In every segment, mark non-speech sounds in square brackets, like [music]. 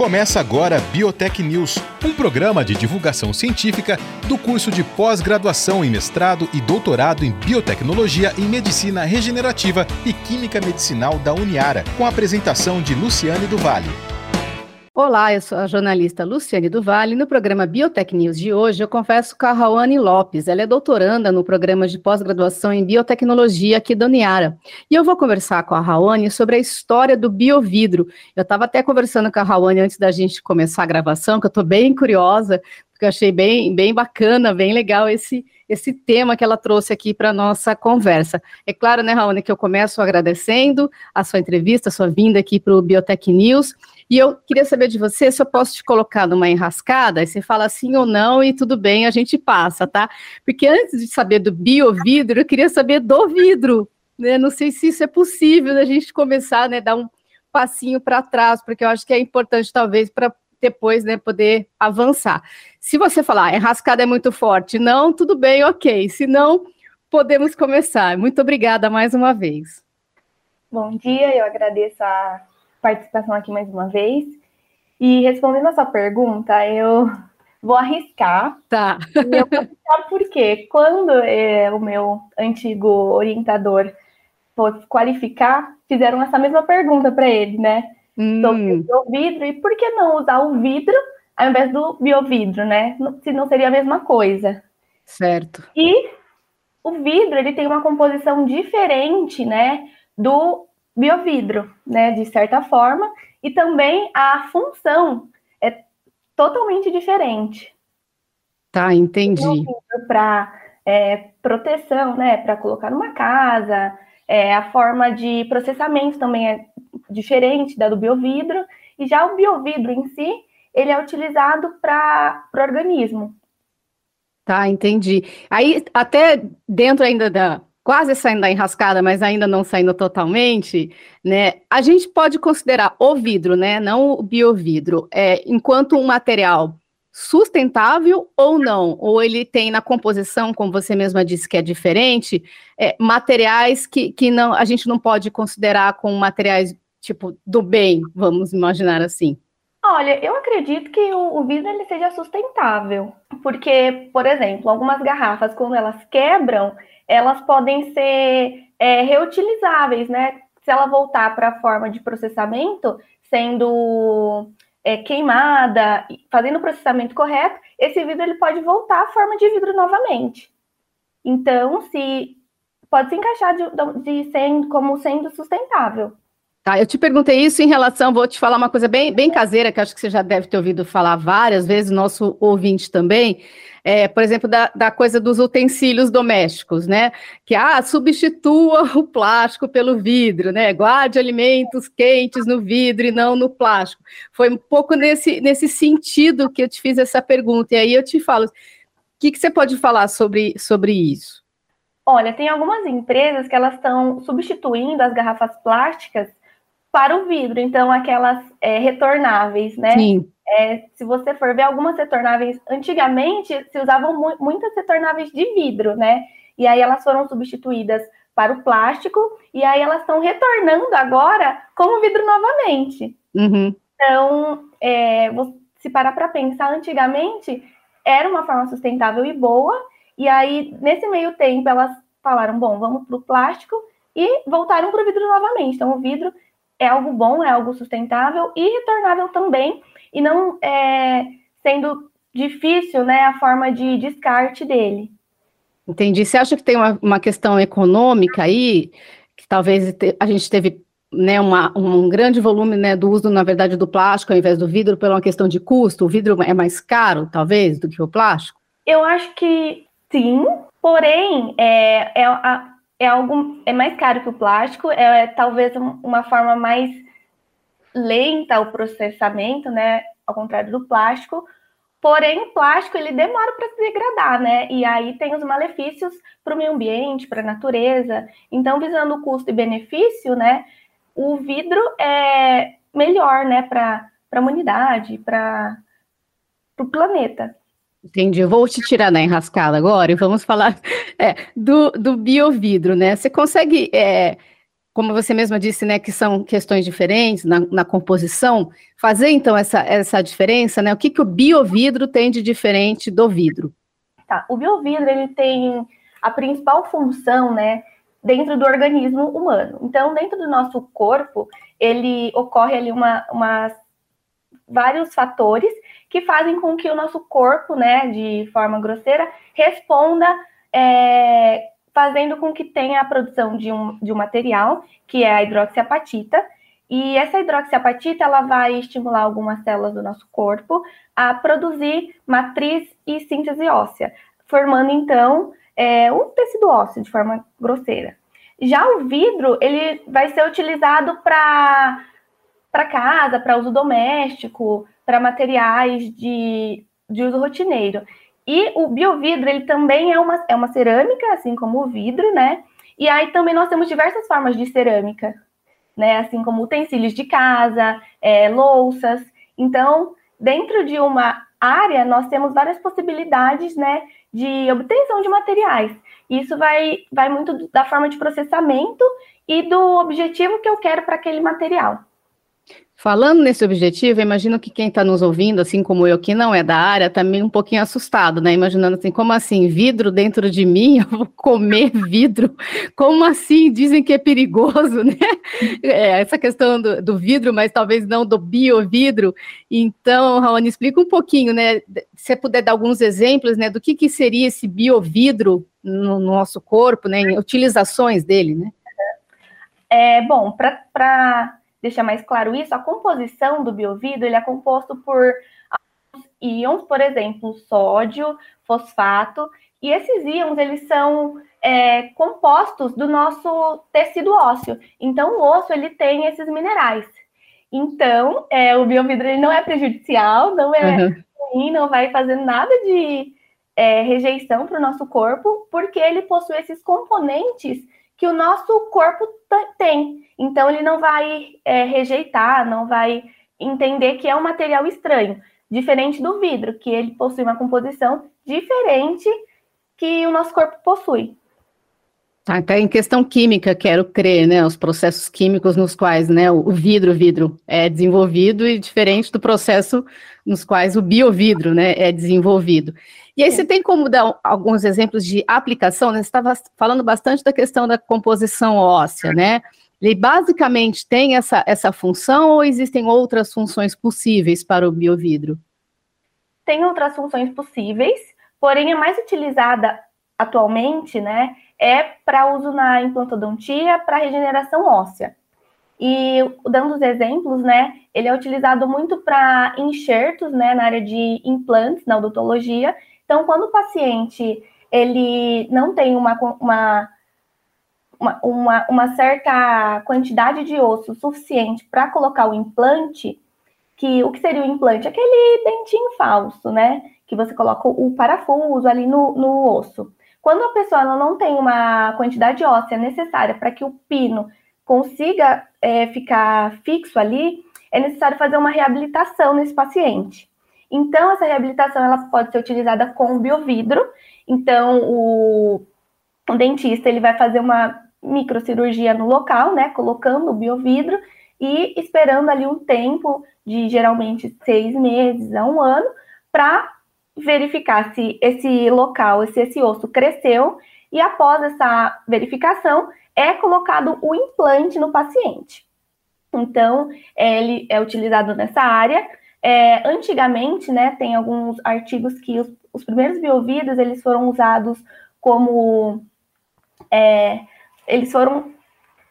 Começa agora Biotech News, um programa de divulgação científica do curso de pós-graduação em mestrado e doutorado em biotecnologia e medicina regenerativa e química medicinal da Uniara, com a apresentação de Luciane do Vale. Olá, eu sou a jornalista Luciane Duval e no programa Biotech News de hoje eu converso com a Rawane Lopes. Ela é doutoranda no programa de pós-graduação em biotecnologia aqui da Uniara. E eu vou conversar com a Rawane sobre a história do biovidro. Eu estava até conversando com a Rawane antes da gente começar a gravação, que eu estou bem curiosa, porque eu achei bem, bem bacana, bem legal esse, esse tema que ela trouxe aqui para a nossa conversa. É claro, né, Raoni, que eu começo agradecendo a sua entrevista, a sua vinda aqui para o Biotech News, e eu queria saber de você se eu posso te colocar numa enrascada, e você fala sim ou não, e tudo bem, a gente passa, tá? Porque antes de saber do biovidro, eu queria saber do vidro, né? Não sei se isso é possível a gente começar, né, dar um passinho para trás, porque eu acho que é importante, talvez, para depois, né, poder avançar. Se você falar, ah, enrascada é muito forte, não, tudo bem, ok. Se não, podemos começar. Muito obrigada mais uma vez. Bom dia, eu agradeço a participação aqui mais uma vez. E respondendo a sua pergunta, eu vou arriscar. Tá. E eu vou [laughs] explicar por quê. Quando é, o meu antigo orientador fosse qualificar, fizeram essa mesma pergunta para ele, né? Hum. Sobre o vidro, e por que não usar o vidro ao invés do biovidro, né? Se não seria a mesma coisa. Certo. E o vidro, ele tem uma composição diferente, né, do biovidro, né, de certa forma, e também a função é totalmente diferente. Tá, entendi. Para é, proteção, né, para colocar numa casa, é, a forma de processamento também é diferente da do biovidro, e já o biovidro em si, ele é utilizado para o organismo. Tá, entendi. Aí, até dentro ainda da, quase saindo da enrascada, mas ainda não saindo totalmente, né? A gente pode considerar o vidro, né? Não o biovidro, é, enquanto um material sustentável ou não? Ou ele tem na composição, como você mesma disse, que é diferente, é, materiais que, que não, a gente não pode considerar como materiais tipo do bem, vamos imaginar assim. Olha, eu acredito que o, o vidro ele seja sustentável, porque, por exemplo, algumas garrafas, quando elas quebram, elas podem ser é, reutilizáveis, né? Se ela voltar para a forma de processamento, sendo é, queimada, fazendo o processamento correto, esse vidro ele pode voltar à forma de vidro novamente. Então, se pode se encaixar de, de sendo, como sendo sustentável. Tá, eu te perguntei isso em relação, vou te falar uma coisa bem, bem caseira, que acho que você já deve ter ouvido falar várias vezes, nosso ouvinte também, é, por exemplo, da, da, coisa dos utensílios domésticos, né? Que ah, substitua [laughs] o plástico pelo vidro, né? Guarde alimentos quentes no vidro e não no plástico. Foi um pouco nesse, nesse sentido que eu te fiz essa pergunta. E aí eu te falo, o que, que você pode falar sobre, sobre isso? Olha, tem algumas empresas que elas estão substituindo as garrafas plásticas para o vidro, então aquelas é, retornáveis, né? Sim. É, se você for ver algumas retornáveis, antigamente se usavam mu muitas retornáveis de vidro, né? E aí elas foram substituídas para o plástico e aí elas estão retornando agora como vidro novamente. Uhum. Então, é, se parar para pensar, antigamente era uma forma sustentável e boa, e aí nesse meio tempo elas falaram, bom, vamos para o plástico e voltaram para o vidro novamente. Então, o vidro é algo bom, é algo sustentável e retornável também, e não é, sendo difícil né, a forma de descarte dele. Entendi. Você acha que tem uma, uma questão econômica aí, que talvez a gente teve né, uma, um grande volume né, do uso, na verdade, do plástico ao invés do vidro, por uma questão de custo? O vidro é mais caro, talvez, do que o plástico? Eu acho que sim, porém, é, é a, é algo é mais caro que o plástico, é, é talvez uma forma mais lenta o processamento, né, ao contrário do plástico. Porém, o plástico ele demora para se degradar, né? E aí tem os malefícios para o meio ambiente, para a natureza. Então, visando o custo e benefício, né, o vidro é melhor, né, para a humanidade, para o planeta. Entendi. Eu vou te tirar da enrascada agora e vamos falar [laughs] é, do, do biovidro, né? Você consegue é, como você mesma disse, né, que são questões diferentes na, na, composição, fazer então essa, essa diferença, né? O que, que o biovidro tem de diferente do vidro? Tá, o biovidro ele tem a principal função, né, dentro do organismo humano. Então, dentro do nosso corpo, ele ocorre ali uma, uma vários fatores que fazem com que o nosso corpo, né, de forma grosseira, responda é, fazendo com que tenha a produção de um, de um material, que é a hidroxiapatita, e essa hidroxiapatita ela vai estimular algumas células do nosso corpo a produzir matriz e síntese óssea, formando então é, um tecido ósseo de forma grosseira. Já o vidro ele vai ser utilizado para para casa, para uso doméstico, para materiais de, de uso rotineiro. E o biovidro, ele também é uma, é uma cerâmica, assim como o vidro, né? E aí também nós temos diversas formas de cerâmica, né? Assim como utensílios de casa, é, louças. Então, dentro de uma área, nós temos várias possibilidades, né? De obtenção de materiais. Isso vai, vai muito da forma de processamento e do objetivo que eu quero para aquele material. Falando nesse objetivo, imagino que quem está nos ouvindo, assim como eu, que não é da área, está meio um pouquinho assustado, né? Imaginando assim, como assim, vidro dentro de mim? Eu vou comer vidro? Como assim? Dizem que é perigoso, [laughs] né? É, essa questão do, do, vidro, mas talvez não do biovidro. Então, Raoni, explica um pouquinho, né? Se puder dar alguns exemplos, né, do que, que seria esse biovidro no, no nosso corpo, né? Em utilizações dele, né? É, bom, para deixar mais claro isso, a composição do biovidro ele é composto por íons, por exemplo, sódio, fosfato, e esses íons eles são é, compostos do nosso tecido ósseo. Então, o osso ele tem esses minerais. Então, é, o biovidro ele não é prejudicial, não é uhum. ruim, não vai fazer nada de é, rejeição para o nosso corpo, porque ele possui esses componentes que o nosso corpo tem. Então, ele não vai é, rejeitar, não vai entender que é um material estranho, diferente do vidro, que ele possui uma composição diferente que o nosso corpo possui. Tá, até em questão química, quero crer, né, os processos químicos nos quais, né, o vidro, vidro é desenvolvido e diferente do processo nos quais o biovidro, né, é desenvolvido. E aí, você tem como dar alguns exemplos de aplicação? Né? Você estava falando bastante da questão da composição óssea, né? Ele basicamente tem essa, essa função ou existem outras funções possíveis para o biovidro? Tem outras funções possíveis, porém a mais utilizada atualmente, né, é para uso na implantodontia para regeneração óssea. E dando os exemplos, né, ele é utilizado muito para enxertos, né, na área de implantes, na odontologia, então, quando o paciente ele não tem uma, uma, uma, uma certa quantidade de osso suficiente para colocar o implante, que o que seria o implante? Aquele dentinho falso, né? Que você coloca o parafuso ali no, no osso. Quando a pessoa não tem uma quantidade óssea necessária para que o pino consiga é, ficar fixo ali, é necessário fazer uma reabilitação nesse paciente. Então, essa reabilitação ela pode ser utilizada com biovidro. Então, o, o dentista ele vai fazer uma microcirurgia no local, né, colocando o biovidro e esperando ali um tempo de geralmente seis meses a um ano para verificar se esse local, se esse osso cresceu e após essa verificação é colocado o implante no paciente. Então, ele é utilizado nessa área é, antigamente, né, tem alguns artigos que os, os primeiros biovidros eles foram usados como é, eles foram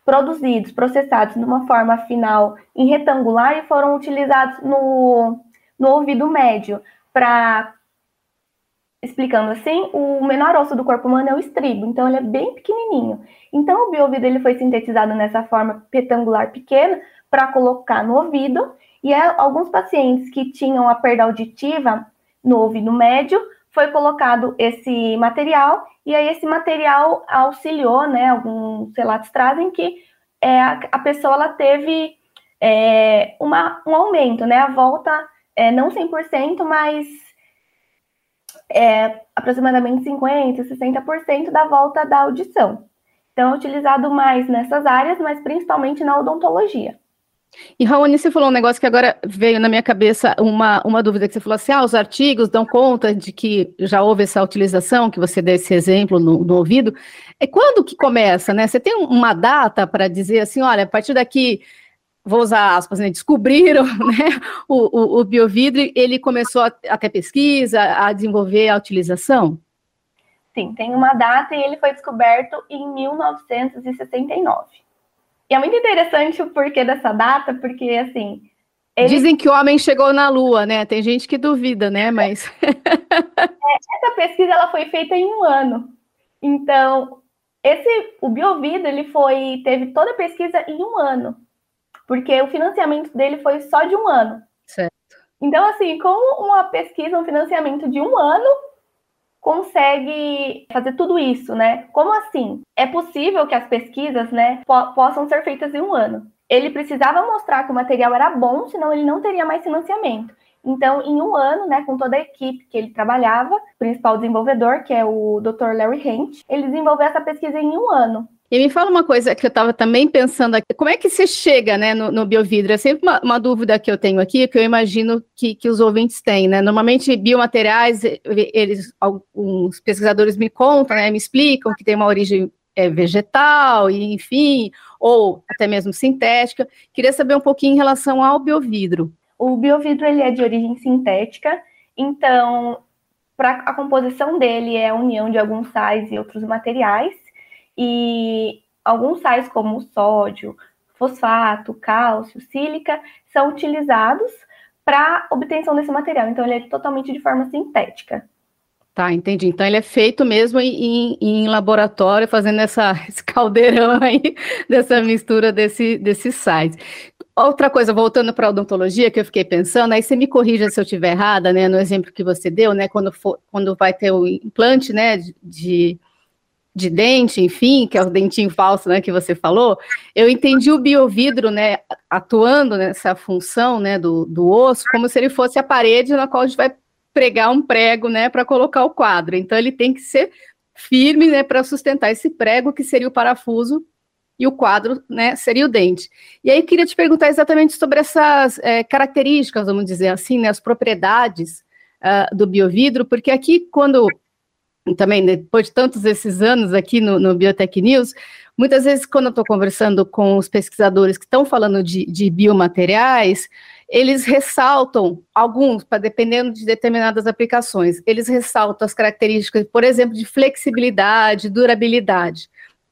produzidos, processados de uma forma final em retangular e foram utilizados no, no ouvido médio para explicando assim, o menor osso do corpo humano é o estribo, então ele é bem pequenininho. Então o biovidro ele foi sintetizado nessa forma retangular pequena para colocar no ouvido e é, alguns pacientes que tinham a perda auditiva no ouvido médio, foi colocado esse material, e aí esse material auxiliou, né? Alguns relatos trazem que é, a, pessoa ela teve é, uma, um aumento, né? A volta, é, não 100%, mas é, aproximadamente 50%, 60% da volta da audição. Então, é utilizado mais nessas áreas, mas principalmente na odontologia. E Raoni, você falou um negócio que agora veio na minha cabeça uma, uma dúvida que você falou assim: ah, os artigos dão conta de que já houve essa utilização, que você deu esse exemplo no, no ouvido. É quando que começa, né? Você tem uma data para dizer assim, olha, a partir daqui, vou usar aspas, né? Descobriram [laughs] né, o, o, o biovidro, ele começou a, a pesquisa, a desenvolver a utilização? Sim, tem uma data e ele foi descoberto em 1969. E é muito interessante o porquê dessa data, porque assim. Dizem que o homem chegou na Lua, né? Tem gente que duvida, né? Mas. [laughs] É, essa pesquisa ela foi feita em um ano. Então, esse o Biovidro ele foi teve toda a pesquisa em um ano, porque o financiamento dele foi só de um ano. Certo. Então, assim, como uma pesquisa, um financiamento de um ano, consegue fazer tudo isso, né? Como assim? É possível que as pesquisas, né, po possam ser feitas em um ano. Ele precisava mostrar que o material era bom, senão ele não teria mais financiamento. Então, em um ano, né, com toda a equipe que ele trabalhava, principal desenvolvedor, que é o Dr. Larry Hent, ele desenvolveu essa pesquisa em um ano. E me fala uma coisa que eu estava também pensando aqui, como é que você chega né, no, no biovidro? É sempre uma, uma, dúvida que eu tenho aqui, que eu imagino que, que os ouvintes têm, né? Normalmente, biomateriais, eles, alguns pesquisadores me contam, né, me explicam que tem uma origem é, vegetal, e, enfim, ou até mesmo sintética. Queria saber um pouquinho em relação ao biovidro. O biovidro ele é de origem sintética, então, para a composição dele é a união de alguns sais e outros materiais, e alguns sais como sódio, fosfato, cálcio, sílica são utilizados para obtenção desse material. Então, ele é totalmente de forma sintética. Tá, entendi. Então, ele é feito mesmo em, em laboratório, fazendo essa, [laughs] esse caldeirão aí, dessa mistura desse, desses sais. Outra coisa, voltando para a odontologia, que eu fiquei pensando, aí você me corrija se eu estiver errada, né, no exemplo que você deu, né, quando, for, quando vai ter o implante, né, de, de dente, enfim, que é o dentinho falso, né, que você falou, eu entendi o biovidro, né, atuando nessa função, né, do, do osso, como se ele fosse a parede na qual a gente vai pregar um prego, né, para colocar o quadro. Então ele tem que ser firme, né, para sustentar esse prego que seria o parafuso e o quadro, né, seria o dente. E aí eu queria te perguntar exatamente sobre essas é, características, vamos dizer assim, né, as propriedades uh, do biovidro, porque aqui quando também depois de tantos esses anos aqui no, no Biotech News, muitas vezes quando eu estou conversando com os pesquisadores que estão falando de, de biomateriais, eles ressaltam alguns, dependendo de determinadas aplicações, eles ressaltam as características, por exemplo, de flexibilidade, durabilidade.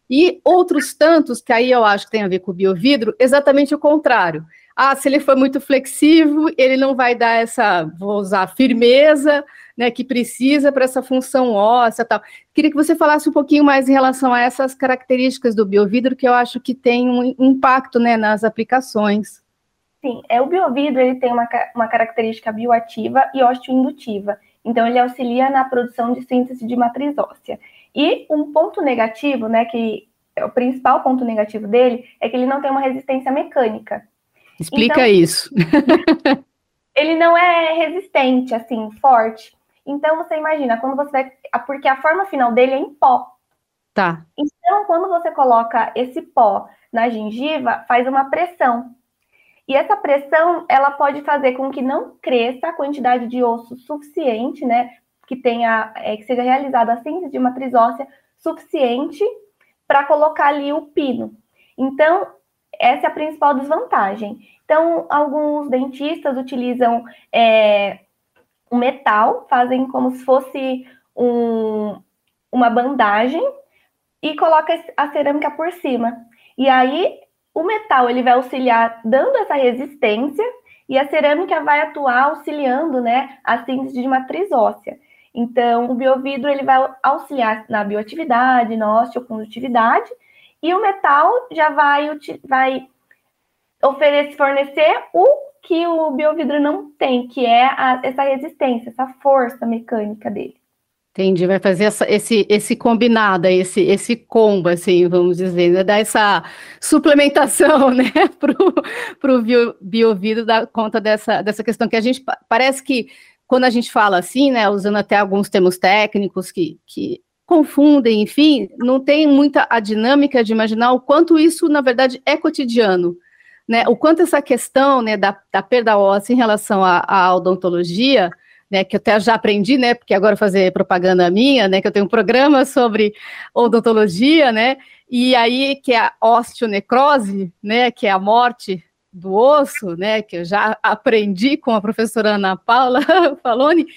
E outros tantos, que aí eu acho que tem a ver com o biovidro, exatamente o contrário. Ah, se ele for muito flexível, ele não vai dar essa, vou usar, firmeza, né, que precisa para essa função óssea tal. Queria que você falasse um pouquinho mais em relação a essas características do biovidro, que eu acho que tem um impacto, né, nas aplicações. Sim, é, o biovidro ele tem uma, uma característica bioativa e osteoindutiva. Então, ele auxilia na produção de síntese de matriz óssea. E um ponto negativo, né, que é o principal ponto negativo dele, é que ele não tem uma resistência mecânica. Explica então, isso. [laughs] ele não é resistente, assim, forte. Então, você imagina, quando você vai. Porque a forma final dele é em pó. Tá. Então, quando você coloca esse pó na gengiva, faz uma pressão. E essa pressão, ela pode fazer com que não cresça a quantidade de osso suficiente, né? Que tenha, é, que seja realizada a síntese de matriz óssea suficiente para colocar ali o pino. Então, essa é a principal desvantagem. Então, alguns dentistas utilizam é, um metal, fazem como se fosse um, uma bandagem e coloca a cerâmica por cima. E aí o metal ele vai auxiliar dando essa resistência e a cerâmica vai atuar auxiliando, né, a síntese de matriz óssea. Então, o biovidro ele vai auxiliar na bioatividade, na osteocondutividade, e o metal já vai, vai oferecer, fornecer o que o biovidro não tem, que é a, essa resistência, essa força mecânica dele. Entendi, vai fazer essa, esse, esse combinado, esse, esse combo, assim, vamos dizer, né? dar essa suplementação, [laughs] né, para o bio, biovidro dar conta dessa, dessa questão que a gente, parece que quando a gente fala assim, né, usando até alguns termos técnicos que, que confundem, enfim, não tem muita a dinâmica de imaginar o quanto isso, na verdade, é cotidiano. Né, o quanto essa questão né, da, da perda óssea em relação à, odontologia, né, que eu até já aprendi, né, porque agora fazer propaganda minha, né, que eu tenho um programa sobre odontologia, né, e aí que é a osteonecrose, né, que é a morte do osso, né, que eu já aprendi com a professora Ana Paula [laughs] Faloni,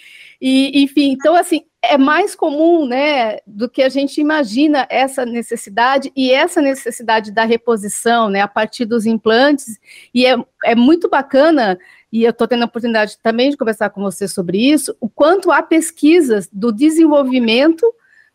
e, enfim, então, assim, é mais comum, né, do que a gente imagina essa necessidade e essa necessidade da reposição, né, a partir dos implantes, e é, é muito bacana, e eu estou tendo a oportunidade também de conversar com você sobre isso, o quanto há pesquisas do desenvolvimento,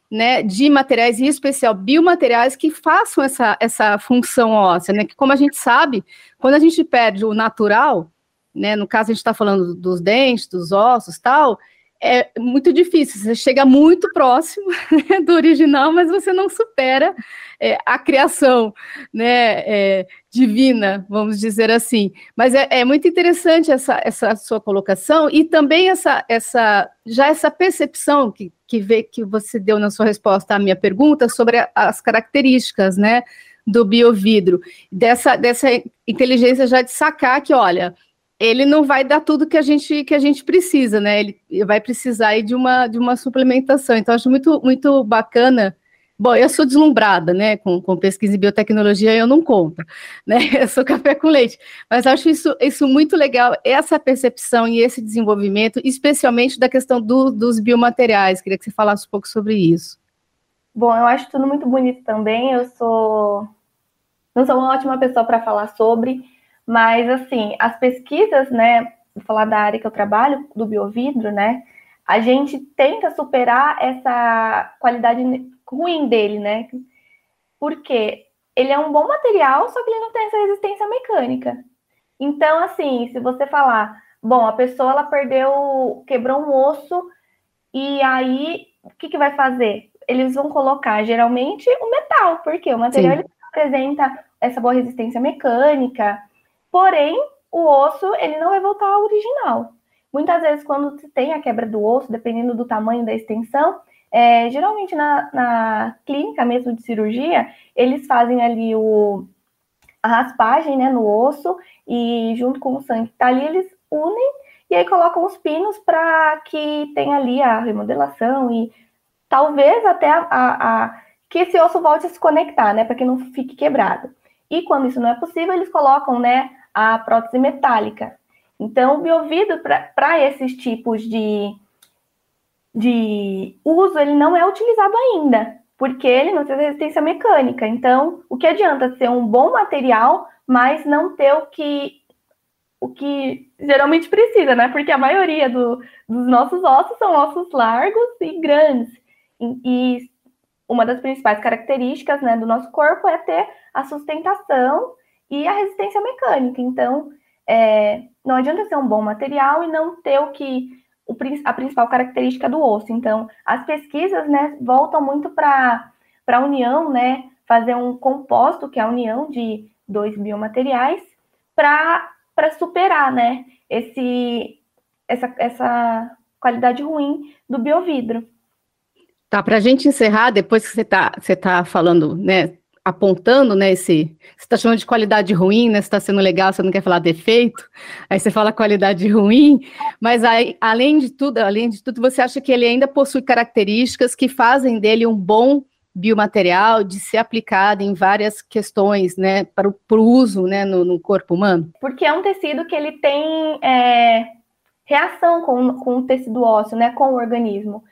né, de materiais, em especial biomateriais, que façam essa, essa função óssea, né, que como a gente sabe, quando a gente perde o natural, né, no caso a gente está falando dos dentes, dos ossos, tal, é muito difícil. Você chega muito próximo né, do original, mas você não supera é, a criação né, é, divina, vamos dizer assim. Mas é, é, muito interessante essa, essa sua colocação e também essa, essa já essa percepção que, que, vê, que você deu na sua resposta à minha pergunta sobre a, as características né, do biovidro, dessa, dessa inteligência já de sacar que, olha, ele não vai dar tudo que a gente que a gente precisa, né? Ele vai precisar de uma de uma suplementação. Então acho muito muito bacana. Bom, eu sou deslumbrada, né, com, com pesquisa em biotecnologia, eu não conto, [laughs] né, eu sou café com leite, mas acho isso, isso muito legal, essa percepção e esse desenvolvimento, especialmente da questão do, dos biomateriais, queria que você falasse um pouco sobre isso. Bom, eu acho tudo muito bonito também, eu sou, não sou uma ótima pessoa para falar sobre, mas, assim, as pesquisas, né, vou falar da área que eu trabalho, do biovidro, né, a gente tenta superar essa qualidade ruim dele, né, porque ele é um bom material, só que ele não tem essa resistência mecânica. Então, assim, se você falar, bom, a pessoa ela perdeu, quebrou um osso, e aí o que, que vai fazer? Eles vão colocar geralmente o metal, porque o material ele apresenta essa boa resistência mecânica, Porém, o osso ele não vai voltar ao original. Muitas vezes, quando tem a quebra do osso, dependendo do tamanho da extensão, é, geralmente na, na, clínica mesmo de cirurgia, eles fazem ali o, a raspagem né, no osso e junto com o sangue que está ali, eles unem e aí colocam os pinos para que tenha ali a remodelação e talvez até a, a, a, que esse osso volte a se conectar, né, para que não fique quebrado. E quando isso não é possível, eles colocam, né, a prótese metálica. Então, o biovidro, para esses tipos de, de uso, ele não é utilizado ainda, porque ele não tem resistência mecânica. Então, o que adianta ser um bom material, mas não ter o que, o que geralmente precisa, né? Porque a maioria do, dos nossos ossos são ossos largos e grandes. E, e uma das principais características né, do nosso corpo é ter a sustentação e a resistência mecânica. Então, é, não adianta ser um bom material e não ter o que o, a principal característica do osso. Então, as pesquisas né, voltam muito para a união, né, fazer um composto, que é a união de dois biomateriais, para superar né, esse, essa, essa qualidade ruim do biovidro. Tá, para a gente encerrar, depois que você está você tá falando, né, apontando, né, esse, você está chamando de qualidade ruim, né, você está sendo legal, você não quer falar defeito, aí você fala qualidade ruim, mas aí, além de tudo, além de tudo, você acha que ele ainda possui características que fazem dele um bom biomaterial de ser aplicado em várias questões, né, para o uso, né, no, no, corpo humano? Porque é um tecido que ele tem é, reação com, com o tecido ósseo, né, com o organismo,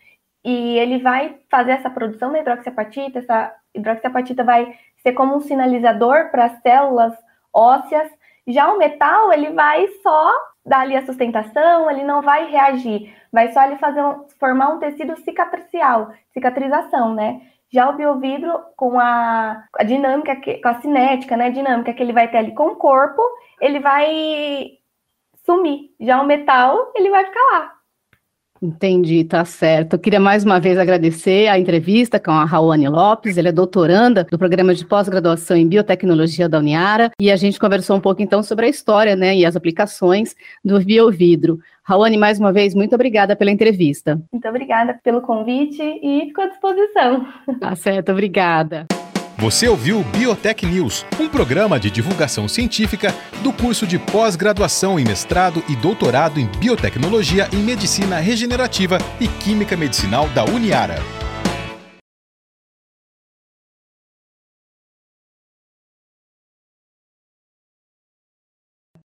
e ele vai fazer essa produção da hidroxiapatita, essa hidroxiapatita vai ser como um sinalizador para as células ósseas. Já o metal, ele vai só dar ali a sustentação, ele não vai reagir, vai só ele fazer um, formar um tecido cicatricial, cicatrização, né? Já o biovidro, com a, a dinâmica, que, com a cinética, né, dinâmica que ele vai ter ali com o corpo, ele vai sumir. Já o metal, ele vai ficar lá. Entendi, tá certo. Eu queria mais uma vez agradecer a entrevista com a Rawane Lopes, ela é doutoranda do programa de pós-graduação em biotecnologia da Uniara, e a gente conversou um pouco então sobre a história, né, e as aplicações do biovidro. Rawane, mais uma vez, muito obrigada pela entrevista. Muito obrigada pelo convite e fico à disposição. Tá certo, obrigada. Você ouviu Biotech News, um programa de divulgação científica do curso de pós-graduação em mestrado e doutorado em biotecnologia em medicina regenerativa e química medicinal da Uniara.